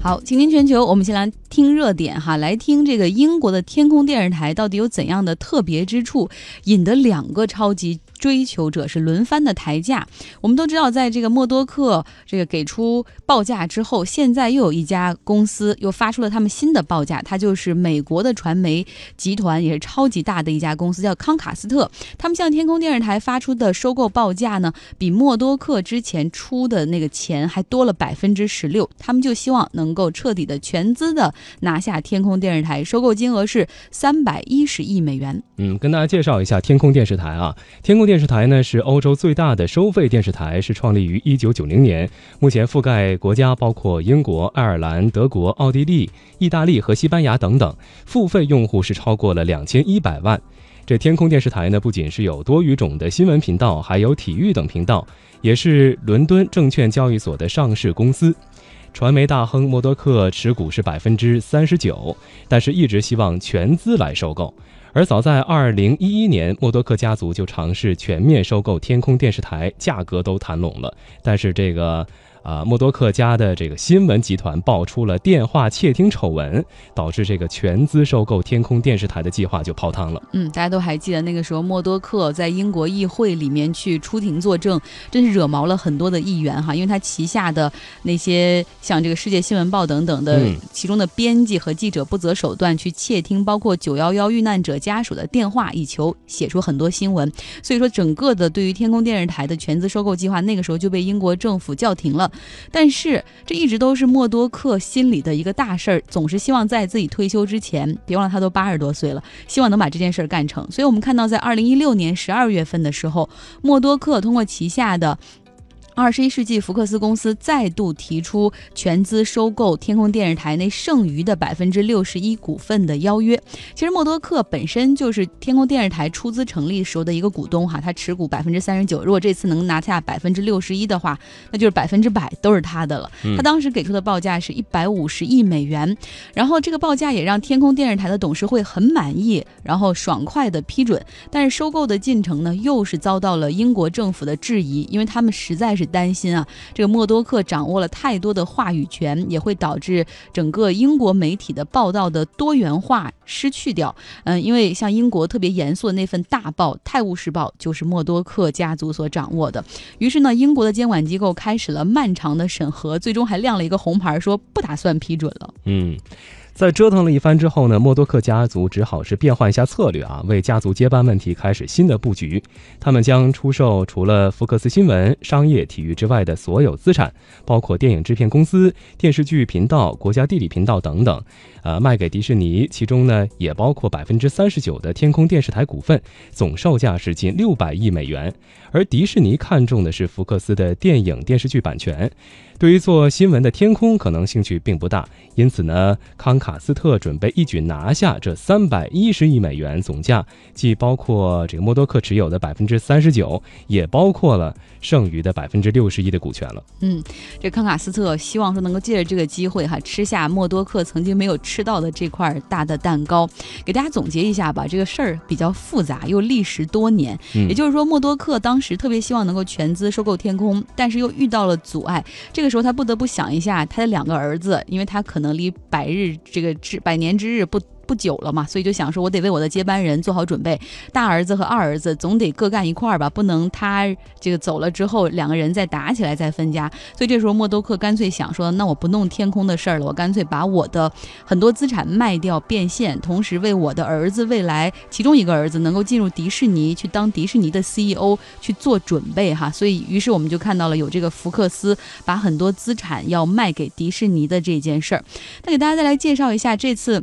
好，请听全球，我们先来听热点哈，来听这个英国的天空电视台到底有怎样的特别之处，引得两个超级。追求者是轮番的抬价。我们都知道，在这个默多克这个给出报价之后，现在又有一家公司又发出了他们新的报价，它就是美国的传媒集团，也是超级大的一家公司，叫康卡斯特。他们向天空电视台发出的收购报价呢，比默多克之前出的那个钱还多了百分之十六。他们就希望能够彻底的全资的拿下天空电视台，收购金额是三百一十亿美元。嗯，跟大家介绍一下天空电视台啊，天空。电视台呢是欧洲最大的收费电视台，是创立于一九九零年，目前覆盖国家包括英国、爱尔兰、德国、奥地利、意大利和西班牙等等，付费用户是超过了两千一百万。这天空电视台呢不仅是有多语种的新闻频道，还有体育等频道，也是伦敦证券交易所的上市公司。传媒大亨默多克持股是百分之三十九，但是一直希望全资来收购。而早在二零一一年，默多克家族就尝试全面收购天空电视台，价格都谈拢了，但是这个。啊，默多克家的这个新闻集团爆出了电话窃听丑闻，导致这个全资收购天空电视台的计划就泡汤了。嗯，大家都还记得那个时候，默多克在英国议会里面去出庭作证，真是惹毛了很多的议员哈，因为他旗下的那些像这个世界新闻报等等的其中的编辑和记者不择手段去窃听包括九幺幺遇难者家属的电话，以求写出很多新闻。所以说，整个的对于天空电视台的全资收购计划，那个时候就被英国政府叫停了。但是这一直都是默多克心里的一个大事儿，总是希望在自己退休之前，别忘了他都八十多岁了，希望能把这件事儿干成。所以我们看到，在二零一六年十二月份的时候，默多克通过旗下的。二十一世纪福克斯公司再度提出全资收购天空电视台那剩余的百分之六十一股份的邀约。其实默多克本身就是天空电视台出资成立时候的一个股东哈，他持股百分之三十九。如果这次能拿下百分之六十一的话，那就是百分之百都是他的了。他当时给出的报价是一百五十亿美元，然后这个报价也让天空电视台的董事会很满意，然后爽快的批准。但是收购的进程呢，又是遭到了英国政府的质疑，因为他们实在是。担心啊，这个默多克掌握了太多的话语权，也会导致整个英国媒体的报道的多元化失去掉。嗯，因为像英国特别严肃的那份大报《泰晤士报》就是默多克家族所掌握的。于是呢，英国的监管机构开始了漫长的审核，最终还亮了一个红牌，说不打算批准了。嗯。在折腾了一番之后呢，默多克家族只好是变换一下策略啊，为家族接班问题开始新的布局。他们将出售除了福克斯新闻、商业、体育之外的所有资产，包括电影制片公司、电视剧频道、国家地理频道等等，呃，卖给迪士尼。其中呢，也包括百分之三十九的天空电视台股份，总售价是近六百亿美元。而迪士尼看中的是福克斯的电影、电视剧版权。对于做新闻的天空，可能兴趣并不大，因此呢，康卡斯特准备一举拿下这三百一十亿美元总价，既包括这个默多克持有的百分之三十九，也包括了剩余的百分之六十一的股权了。嗯，这康卡斯特希望说能够借着这个机会哈，吃下默多克曾经没有吃到的这块大的蛋糕。给大家总结一下吧，这个事儿比较复杂又历时多年，也就是说，默多克当时特别希望能够全资收购天空，但是又遇到了阻碍。这个。时候他不得不想一下他的两个儿子，因为他可能离百日这个之百年之日不。不久了嘛，所以就想说，我得为我的接班人做好准备。大儿子和二儿子总得各干一块儿吧，不能他这个走了之后，两个人再打起来再分家。所以这时候默多克干脆想说，那我不弄天空的事儿了，我干脆把我的很多资产卖掉变现，同时为我的儿子未来其中一个儿子能够进入迪士尼去当迪士尼的 CEO 去做准备哈。所以于是我们就看到了有这个福克斯把很多资产要卖给迪士尼的这件事儿。那给大家再来介绍一下这次。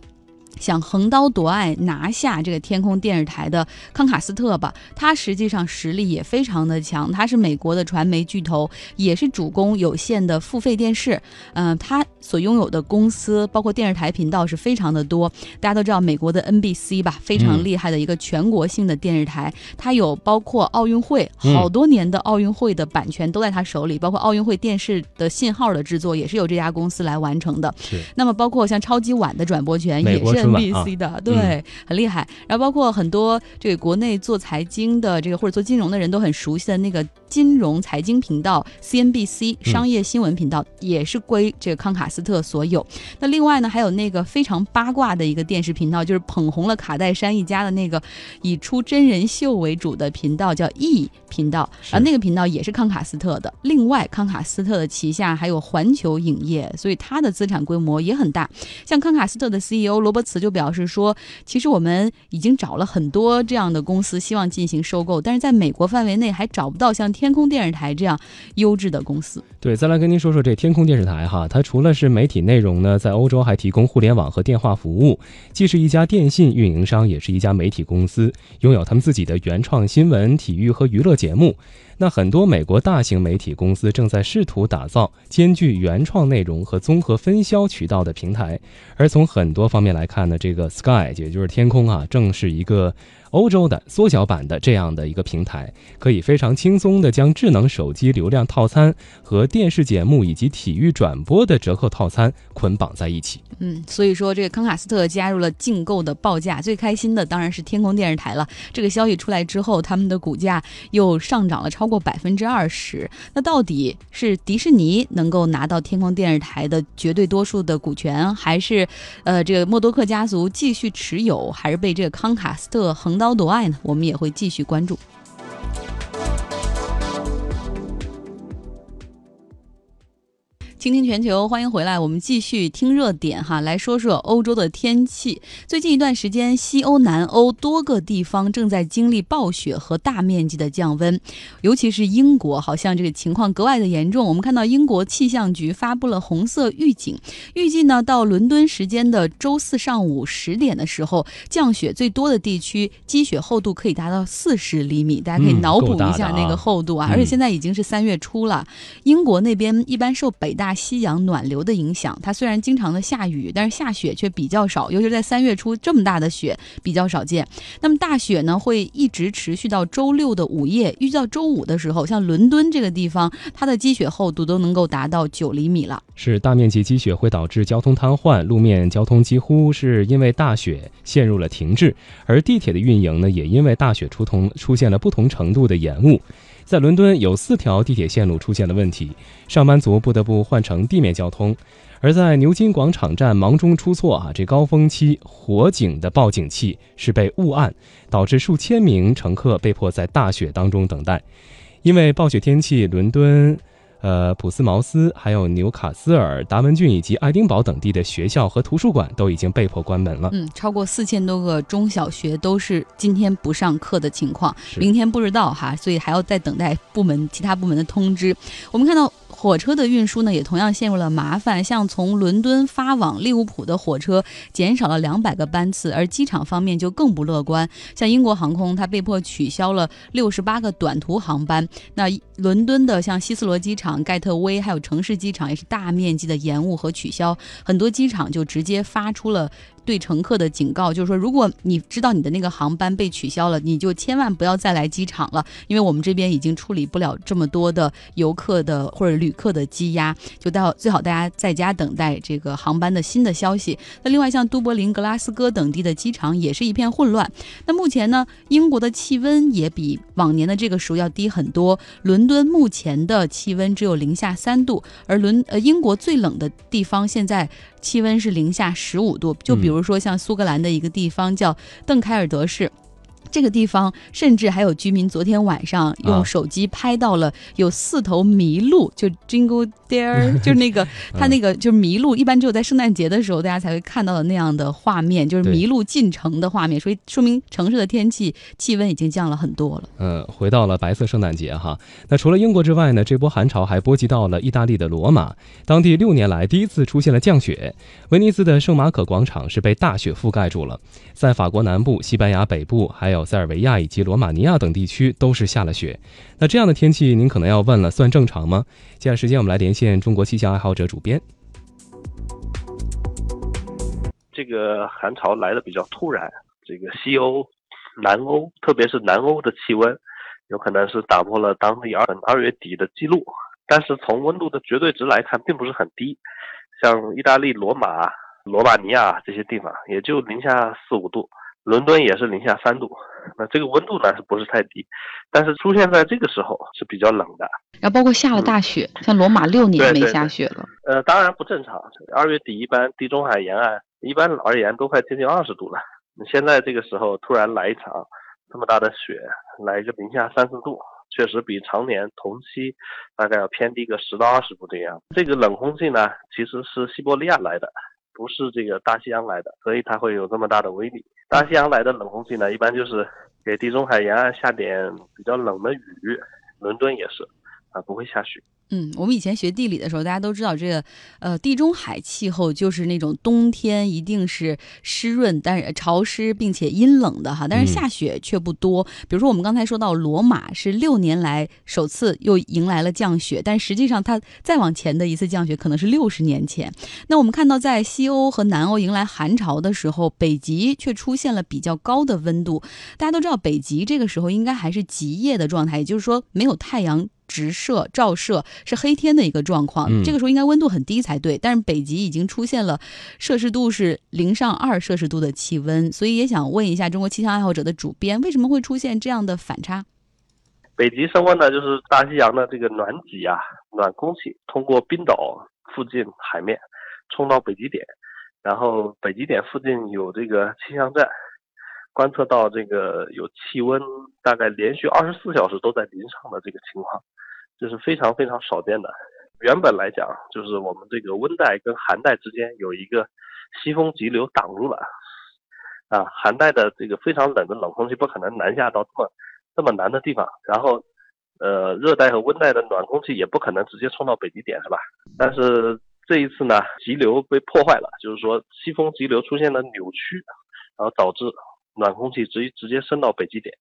想横刀夺爱拿下这个天空电视台的康卡斯特吧，他实际上实力也非常的强，他是美国的传媒巨头，也是主攻有线的付费电视。嗯，他所拥有的公司包括电视台频道是非常的多。大家都知道美国的 NBC 吧，非常厉害的一个全国性的电视台，它有包括奥运会好多年的奥运会的版权都在他手里，包括奥运会电视的信号的制作也是由这家公司来完成的。是。那么包括像超级碗的转播权也是。CNBC 的，对，很厉害。然后包括很多这个国内做财经的这个或者做金融的人都很熟悉的那个金融财经频道 CNBC 商业新闻频道，也是归这个康卡斯特所有。那另外呢，还有那个非常八卦的一个电视频道，就是捧红了卡戴珊一家的那个以出真人秀为主的频道，叫 E 频道，啊，那个频道也是康卡斯特的。另外，康卡斯特的旗下还有环球影业，所以它的资产规模也很大。像康卡斯特的 CEO 罗伯茨就表示说，其实我们已经找了很多这样的公司，希望进行收购，但是在美国范围内还找不到像天空电视台这样优质的公司。对，再来跟您说说这天空电视台哈，它除了是媒体内容呢，在欧洲还提供互联网和电话服务，既是一家电信运营商，也是一家媒体公司，拥有他们自己的原创新闻、体育和娱乐节目。那很多美国大型媒体公司正在试图打造兼具原创内容和综合分销渠道的平台，而从很多方面来看看的，这个 Sky 也就是天空啊，正是一个。欧洲的缩小版的这样的一个平台，可以非常轻松地将智能手机流量套餐和电视节目以及体育转播的折扣套餐捆绑在一起。嗯，所以说这个康卡斯特加入了竞购的报价，最开心的当然是天空电视台了。这个消息出来之后，他们的股价又上涨了超过百分之二十。那到底是迪士尼能够拿到天空电视台的绝对多数的股权，还是呃这个默多克家族继续持有，还是被这个康卡斯特横刀？高夺爱呢，我们也会继续关注。倾听全球，欢迎回来。我们继续听热点哈，来说说欧洲的天气。最近一段时间，西欧、南欧多个地方正在经历暴雪和大面积的降温，尤其是英国，好像这个情况格外的严重。我们看到英国气象局发布了红色预警，预计呢到伦敦时间的周四上午十点的时候，降雪最多的地区积雪厚度可以达到四十厘米。大家可以脑补一下那个厚度啊！而且现在已经是三月初了，英国那边一般受北大西洋暖流的影响，它虽然经常的下雨，但是下雪却比较少，尤其是在三月初这么大的雪比较少见。那么大雪呢会一直持续到周六的午夜，预计到周五的时候，像伦敦这个地方，它的积雪厚度都能够达到九厘米了。是大面积积雪会导致交通瘫痪，路面交通几乎是因为大雪陷入了停滞，而地铁的运营呢也因为大雪出同出现了不同程度的延误。在伦敦有四条地铁线路出现了问题，上班族不得不换乘地面交通。而在牛津广场站忙中出错啊，这高峰期火警的报警器是被误按，导致数千名乘客被迫在大雪当中等待。因为暴雪天气，伦敦。呃，普斯茅斯、还有纽卡斯尔、达文郡以及爱丁堡等地的学校和图书馆都已经被迫关门了。嗯，超过四千多个中小学都是今天不上课的情况，明天不知道哈，所以还要再等待部门其他部门的通知。我们看到。火车的运输呢，也同样陷入了麻烦。像从伦敦发往利物浦的火车减少了两百个班次，而机场方面就更不乐观。像英国航空，它被迫取消了六十八个短途航班。那伦敦的像希斯罗机场、盖特威还有城市机场也是大面积的延误和取消，很多机场就直接发出了。对乘客的警告就是说，如果你知道你的那个航班被取消了，你就千万不要再来机场了，因为我们这边已经处理不了这么多的游客的或者旅客的积压，就到最好大家在家等待这个航班的新的消息。那另外像都柏林、格拉斯哥等地的机场也是一片混乱。那目前呢，英国的气温也比往年的这个时候要低很多。伦敦目前的气温只有零下三度，而伦呃英国最冷的地方现在。气温是零下十五度，就比如说像苏格兰的一个地方叫邓凯尔德市。这个地方甚至还有居民昨天晚上用手机拍到了有四头麋鹿，就 Jingle Deer，就是那个它那个就是麋鹿，一般只有在圣诞节的时候大家才会看到的那样的画面，就是麋鹿进城的画面，所以说明城市的天气气温已经降了很多了。嗯，回到了白色圣诞节哈。那除了英国之外呢，这波寒潮还波及到了意大利的罗马，当地六年来第一次出现了降雪，威尼斯的圣马可广场是被大雪覆盖住了。在法国南部、西班牙北部还有。塞尔维亚以及罗马尼亚等地区都是下了雪，那这样的天气，您可能要问了，算正常吗？接下来时间，我们来连线中国气象爱好者主编。这个寒潮来的比较突然，这个西欧、南欧，特别是南欧的气温，有可能是打破了当地二二月底的记录，但是从温度的绝对值来看，并不是很低。像意大利罗马罗马尼亚这些地方也就零下四五度，伦敦也是零下三度。那这个温度呢是不是太低？但是出现在这个时候是比较冷的。然后包括下了大雪，像罗马六年没下雪了。呃，当然不正常。二月底一般地中海沿岸一般而言都快接近二十度了。现在这个时候突然来一场这么大的雪，来一个零下三四度。确实比常年同期大概要偏低个十到二十度这样。这个冷空气呢，其实是西伯利亚来的，不是这个大西洋来的，所以它会有这么大的威力。大西洋来的冷空气呢，一般就是给地中海沿岸下点比较冷的雨，伦敦也是，啊，不会下雪。嗯，我们以前学地理的时候，大家都知道这个，呃，地中海气候就是那种冬天一定是湿润，但是潮湿并且阴冷的哈，但是下雪却不多。比如说我们刚才说到罗马是六年来首次又迎来了降雪，但实际上它再往前的一次降雪可能是六十年前。那我们看到在西欧和南欧迎来寒潮的时候，北极却出现了比较高的温度。大家都知道北极这个时候应该还是极夜的状态，也就是说没有太阳。直射照射是黑天的一个状况，这个时候应该温度很低才对。但是北极已经出现了摄氏度是零上二摄氏度的气温，所以也想问一下中国气象爱好者的主编，为什么会出现这样的反差？北极升温呢，就是大西洋的这个暖极啊，暖空气通过冰岛附近海面冲到北极点，然后北极点附近有这个气象站。观测到这个有气温大概连续二十四小时都在零上的这个情况，这是非常非常少见的。原本来讲，就是我们这个温带跟寒带之间有一个西风急流挡住了，啊，寒带的这个非常冷的冷空气不可能南下到这么这么南的地方，然后，呃，热带和温带的暖空气也不可能直接冲到北极点，是吧？但是这一次呢，急流被破坏了，就是说西风急流出现了扭曲，然后导致。暖空气直直接升到北极点，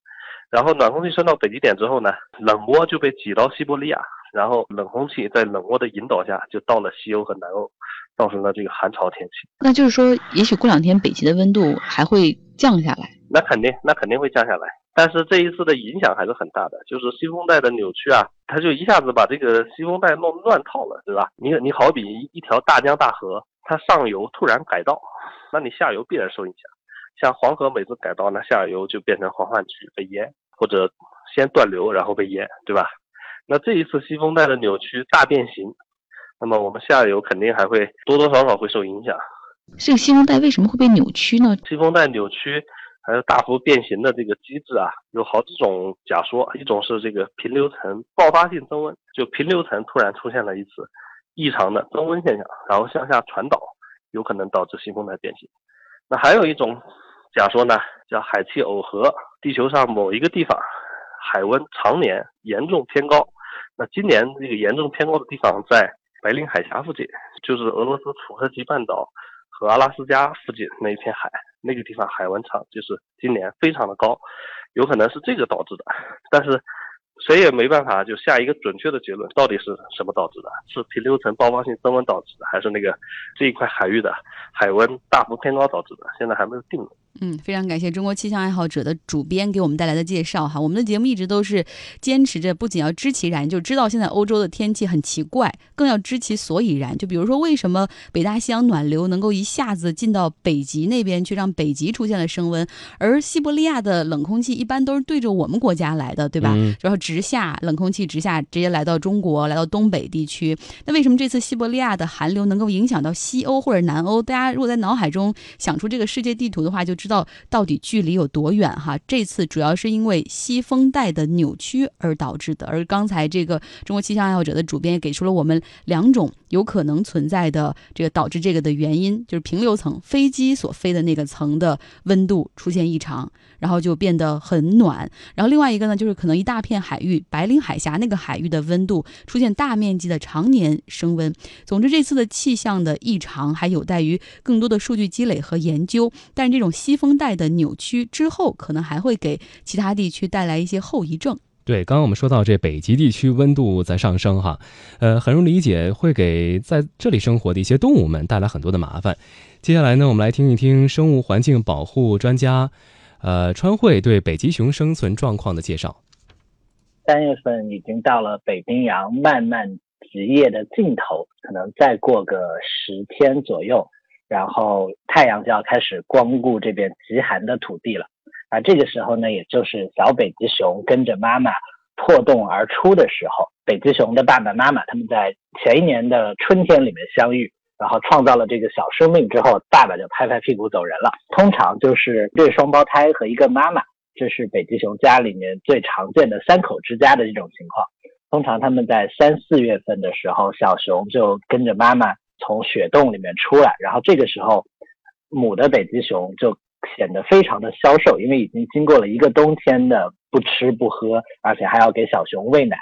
然后暖空气升到北极点之后呢，冷涡就被挤到西伯利亚，然后冷空气在冷涡的引导下就到了西欧和南欧，造成了这个寒潮天气。那就是说，也许过两天北极的温度还会降下来。那肯定，那肯定会降下来。但是这一次的影响还是很大的，就是西风带的扭曲啊，它就一下子把这个西风带弄乱套了，对吧？你你好比一条大江大河，它上游突然改道，那你下游必然受影响。像黄河每次改道，那下游就变成黄泛区被淹，或者先断流然后被淹，对吧？那这一次西风带的扭曲大变形，那么我们下游肯定还会多多少少会受影响。这个西风带为什么会被扭曲呢？西风带扭曲还有大幅变形的这个机制啊，有好几种假说。一种是这个平流层爆发性增温，就平流层突然出现了一次异常的增温现象，然后向下传导，有可能导致西风带变形。那还有一种。假说呢，叫海气耦合，地球上某一个地方海温常年严重偏高。那今年这个严重偏高的地方在白令海峡附近，就是俄罗斯楚科奇半岛和阿拉斯加附近那一片海，那个地方海温长就是今年非常的高，有可能是这个导致的。但是谁也没办法就下一个准确的结论，到底是什么导致的？是平流层爆发性增温导致的，还是那个这一块海域的海温大幅偏高导致的？现在还没有定论。嗯，非常感谢中国气象爱好者的主编给我们带来的介绍哈。我们的节目一直都是坚持着，不仅要知其然，就知道现在欧洲的天气很奇怪，更要知其所以然。就比如说，为什么北大西洋暖流能够一下子进到北极那边去，让北极出现了升温，而西伯利亚的冷空气一般都是对着我们国家来的，对吧？然后直下冷空气直下，直接来到中国，来到东北地区。那为什么这次西伯利亚的寒流能够影响到西欧或者南欧？大家如果在脑海中想出这个世界地图的话，就。知道到底距离有多远哈？这次主要是因为西风带的扭曲而导致的。而刚才这个中国气象爱好者的主编也给出了我们两种有可能存在的这个导致这个的原因，就是平流层飞机所飞的那个层的温度出现异常，然后就变得很暖。然后另外一个呢，就是可能一大片海海域，白令海峡那个海域的温度出现大面积的常年升温。总之，这次的气象的异常还有待于更多的数据积累和研究。但是这种西风带的扭曲之后，可能还会给其他地区带来一些后遗症。对，刚刚我们说到这北极地区温度在上升，哈，呃，很容易理解，会给在这里生活的一些动物们带来很多的麻烦。接下来呢，我们来听一听生物环境保护专家，呃，川汇对北极熊生存状况的介绍。三月份已经到了北冰洋漫漫极夜的尽头，可能再过个十天左右。然后太阳就要开始光顾这边极寒的土地了。而这个时候呢，也就是小北极熊跟着妈妈破洞而出的时候。北极熊的爸爸妈妈他们在前一年的春天里面相遇，然后创造了这个小生命之后，爸爸就拍拍屁股走人了。通常就是对双胞胎和一个妈妈，这是北极熊家里面最常见的三口之家的这种情况。通常他们在三四月份的时候，小熊就跟着妈妈从雪洞里面出来，然后这个时候母的北极熊就显得非常的消瘦，因为已经经过了一个冬天的不吃不喝，而且还要给小熊喂奶。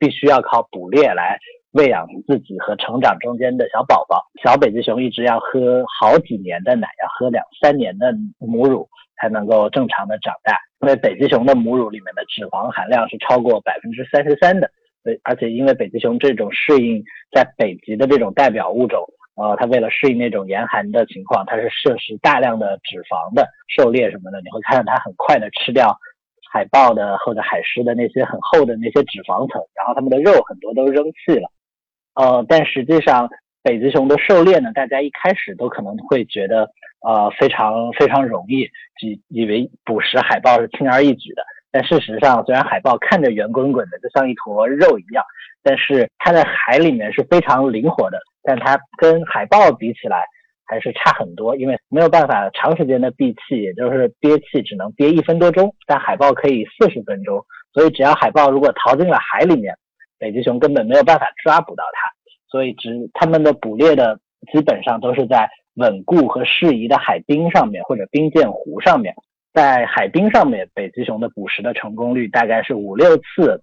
必须要靠捕猎来喂养自己和成长中间的小宝宝。小北极熊一直要喝好几年的奶，要喝两三年的母乳才能够正常的长大。因为北极熊的母乳里面的脂肪含量是超过百分之三十三的，所以，而且因为北极熊这种适应在北极的这种代表物种，呃，它为了适应那种严寒的情况，它是摄食大量的脂肪的，狩猎什么的，你会看到它很快的吃掉。海豹的或者海狮的那些很厚的那些脂肪层，然后它们的肉很多都扔弃了，呃，但实际上北极熊的狩猎呢，大家一开始都可能会觉得呃非常非常容易，以以为捕食海豹是轻而易举的。但事实上，虽然海豹看着圆滚滚的，就像一坨肉一样，但是它在海里面是非常灵活的，但它跟海豹比起来。还是差很多，因为没有办法长时间的闭气，也就是憋气只能憋一分多钟，但海豹可以四十分钟，所以只要海豹如果逃进了海里面，北极熊根本没有办法抓捕到它，所以只他们的捕猎的基本上都是在稳固和适宜的海滨上面或者冰涧湖上面，在海滨上面，北极熊的捕食的成功率大概是五六次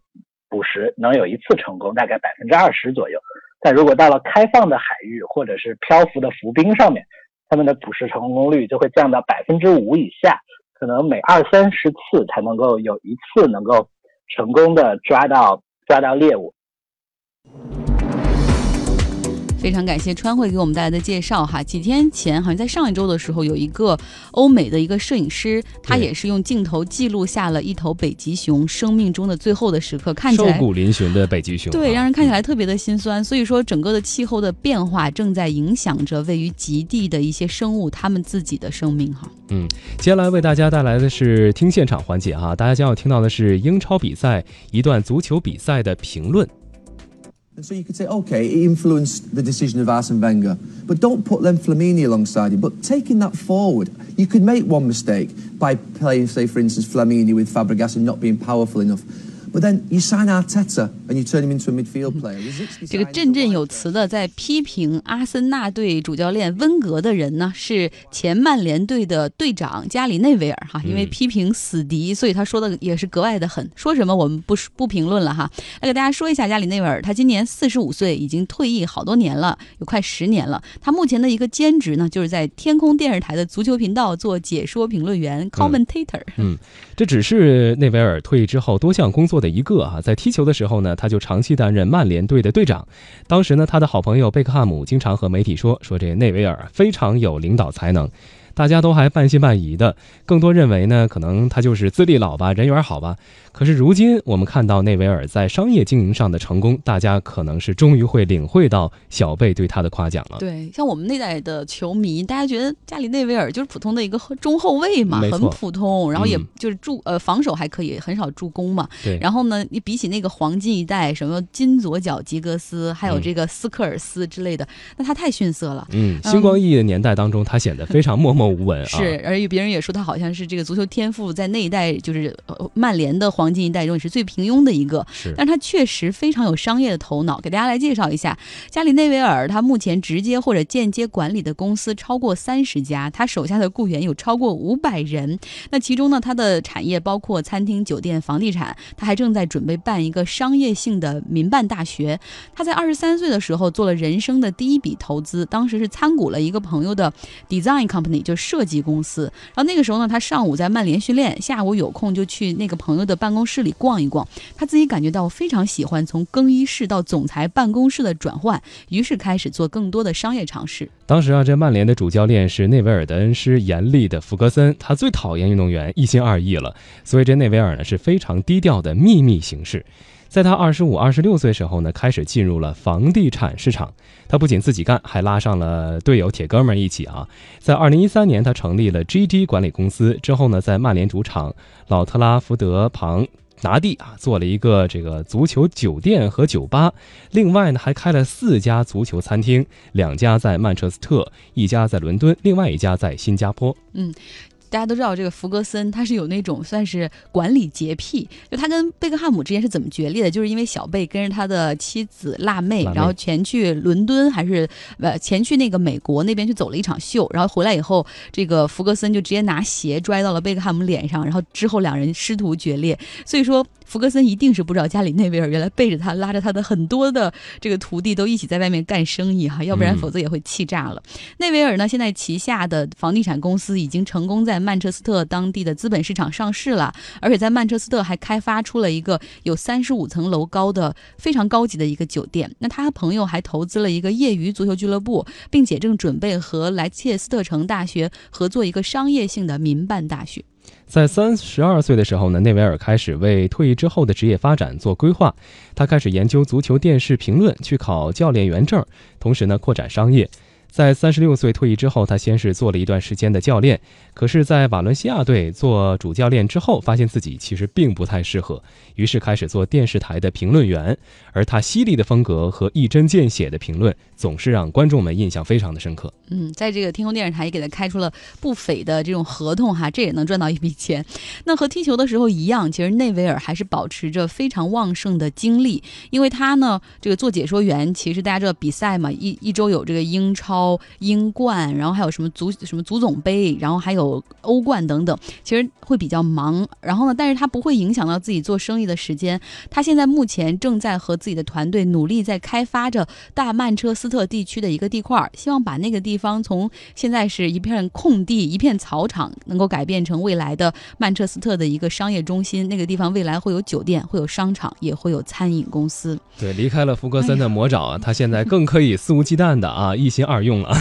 捕食能有一次成功，大概百分之二十左右。但如果到了开放的海域或者是漂浮的浮冰上面，它们的捕食成功率就会降到百分之五以下，可能每二三十次才能够有一次能够成功的抓到抓到猎物。非常感谢川汇给我们带来的介绍哈。几天前，好像在上一周的时候，有一个欧美的一个摄影师，他也是用镜头记录下了一头北极熊生命中的最后的时刻，看起来瘦骨嶙峋的北极熊，对，让人看起来特别的心酸。所以说，整个的气候的变化正在影响着位于极地的一些生物，他们自己的生命哈。嗯，接下来为大家带来的是听现场环节哈，大家将要听到的是英超比赛一段足球比赛的评论。And so you could say, okay, it influenced the decision of Arsene Wenger, but don't put Flamini alongside him. But taking that forward, you could make one mistake by playing, say, for instance, Flamini with Fabregas and not being powerful enough. But then you sign Arteta and you turn him into a midfield player. 这个振振有词的在批评阿森纳队主教练温格的人呢，是前曼联队的队长加里内维尔哈。因为批评死敌，所以他说的也是格外的狠。说什么我们不不评论了哈。来给大家说一下加里内维尔，他今年四十五岁，已经退役好多年了，有快十年了。他目前的一个兼职呢，就是在天空电视台的足球频道做解说评论员 （commentator）。嗯，这只是内维尔退役之后多项工作的。一个啊，在踢球的时候呢，他就长期担任曼联队的队长。当时呢，他的好朋友贝克汉姆经常和媒体说，说这内维尔非常有领导才能。大家都还半信半疑的，更多认为呢，可能他就是资历老吧，人缘好吧。可是如今我们看到内维尔在商业经营上的成功，大家可能是终于会领会到小贝对他的夸奖了。对，像我们那代的球迷，大家觉得加里内维尔就是普通的一个中后卫嘛，很普通，然后也就是助呃防守还可以，很少助攻嘛。对。然后呢，你比起那个黄金一代，什么金左脚吉格斯，还有这个斯科尔斯之类的，那他太逊色了。嗯，星光熠熠的年代当中，他显得非常默默。无闻是，而且别人也说他好像是这个足球天赋在那一代就是曼联的黄金一代中也是最平庸的一个，是，但他确实非常有商业的头脑。给大家来介绍一下，加里内维尔他目前直接或者间接管理的公司超过三十家，他手下的雇员有超过五百人。那其中呢，他的产业包括餐厅、酒店、房地产，他还正在准备办一个商业性的民办大学。他在二十三岁的时候做了人生的第一笔投资，当时是参股了一个朋友的 design company，就。设计公司，然后那个时候呢，他上午在曼联训练，下午有空就去那个朋友的办公室里逛一逛。他自己感觉到非常喜欢从更衣室到总裁办公室的转换，于是开始做更多的商业尝试。当时啊，这曼联的主教练是内维尔的恩师严厉的福格森，他最讨厌运动员一心二意了，所以这内维尔呢是非常低调的秘密行事。在他二十五、二十六岁时候呢，开始进入了房地产市场。他不仅自己干，还拉上了队友、铁哥们儿一起啊。在二零一三年，他成立了 GG 管理公司，之后呢，在曼联主场老特拉福德旁拿地啊，做了一个这个足球酒店和酒吧。另外呢，还开了四家足球餐厅，两家在曼彻斯特，一家在伦敦，另外一家在新加坡。嗯。大家都知道这个弗格森，他是有那种算是管理洁癖。就他跟贝克汉姆之间是怎么决裂的？就是因为小贝跟着他的妻子辣妹，然后前去伦敦还是呃前去那个美国那边去走了一场秀，然后回来以后，这个弗格森就直接拿鞋拽到了贝克汉姆脸上，然后之后两人师徒决裂。所以说。福格森一定是不知道家里内维尔原来背着他拉着他的很多的这个徒弟都一起在外面干生意哈，要不然否则也会气炸了。内维尔呢，现在旗下的房地产公司已经成功在曼彻斯特当地的资本市场上市了，而且在曼彻斯特还开发出了一个有三十五层楼高的非常高级的一个酒店。那他和朋友还投资了一个业余足球俱乐部，并且正准备和莱切斯特城大学合作一个商业性的民办大学。在三十二岁的时候呢，内维尔开始为退役之后的职业发展做规划。他开始研究足球电视评论，去考教练员证，同时呢，扩展商业。在三十六岁退役之后，他先是做了一段时间的教练，可是，在瓦伦西亚队做主教练之后，发现自己其实并不太适合，于是开始做电视台的评论员。而他犀利的风格和一针见血的评论，总是让观众们印象非常的深刻。嗯，在这个天空电视台也给他开出了不菲的这种合同哈，这也能赚到一笔钱。那和踢球的时候一样，其实内维尔还是保持着非常旺盛的精力，因为他呢，这个做解说员，其实大家知道比赛嘛，一一周有这个英超。英冠，然后还有什么足什么足总杯，然后还有欧冠等等，其实会比较忙。然后呢，但是他不会影响到自己做生意的时间。他现在目前正在和自己的团队努力在开发着大曼彻斯特地区的一个地块，希望把那个地方从现在是一片空地、一片草场，能够改变成未来的曼彻斯特的一个商业中心。那个地方未来会有酒店，会有商场，也会有餐饮公司。对，离开了福格森的魔爪啊，他现在更可以肆无忌惮的啊，一心二用。用了，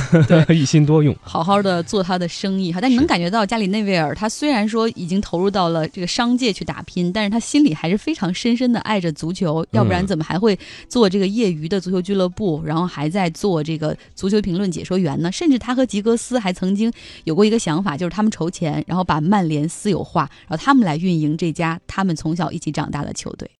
对，一心多用，好好的做他的生意哈。但你能感觉到加里内维尔，他虽然说已经投入到了这个商界去打拼，但是他心里还是非常深深的爱着足球，要不然怎么还会做这个业余的足球俱乐部，然后还在做这个足球评论解说员呢？甚至他和吉格斯还曾经有过一个想法，就是他们筹钱，然后把曼联私有化，然后他们来运营这家他们从小一起长大的球队。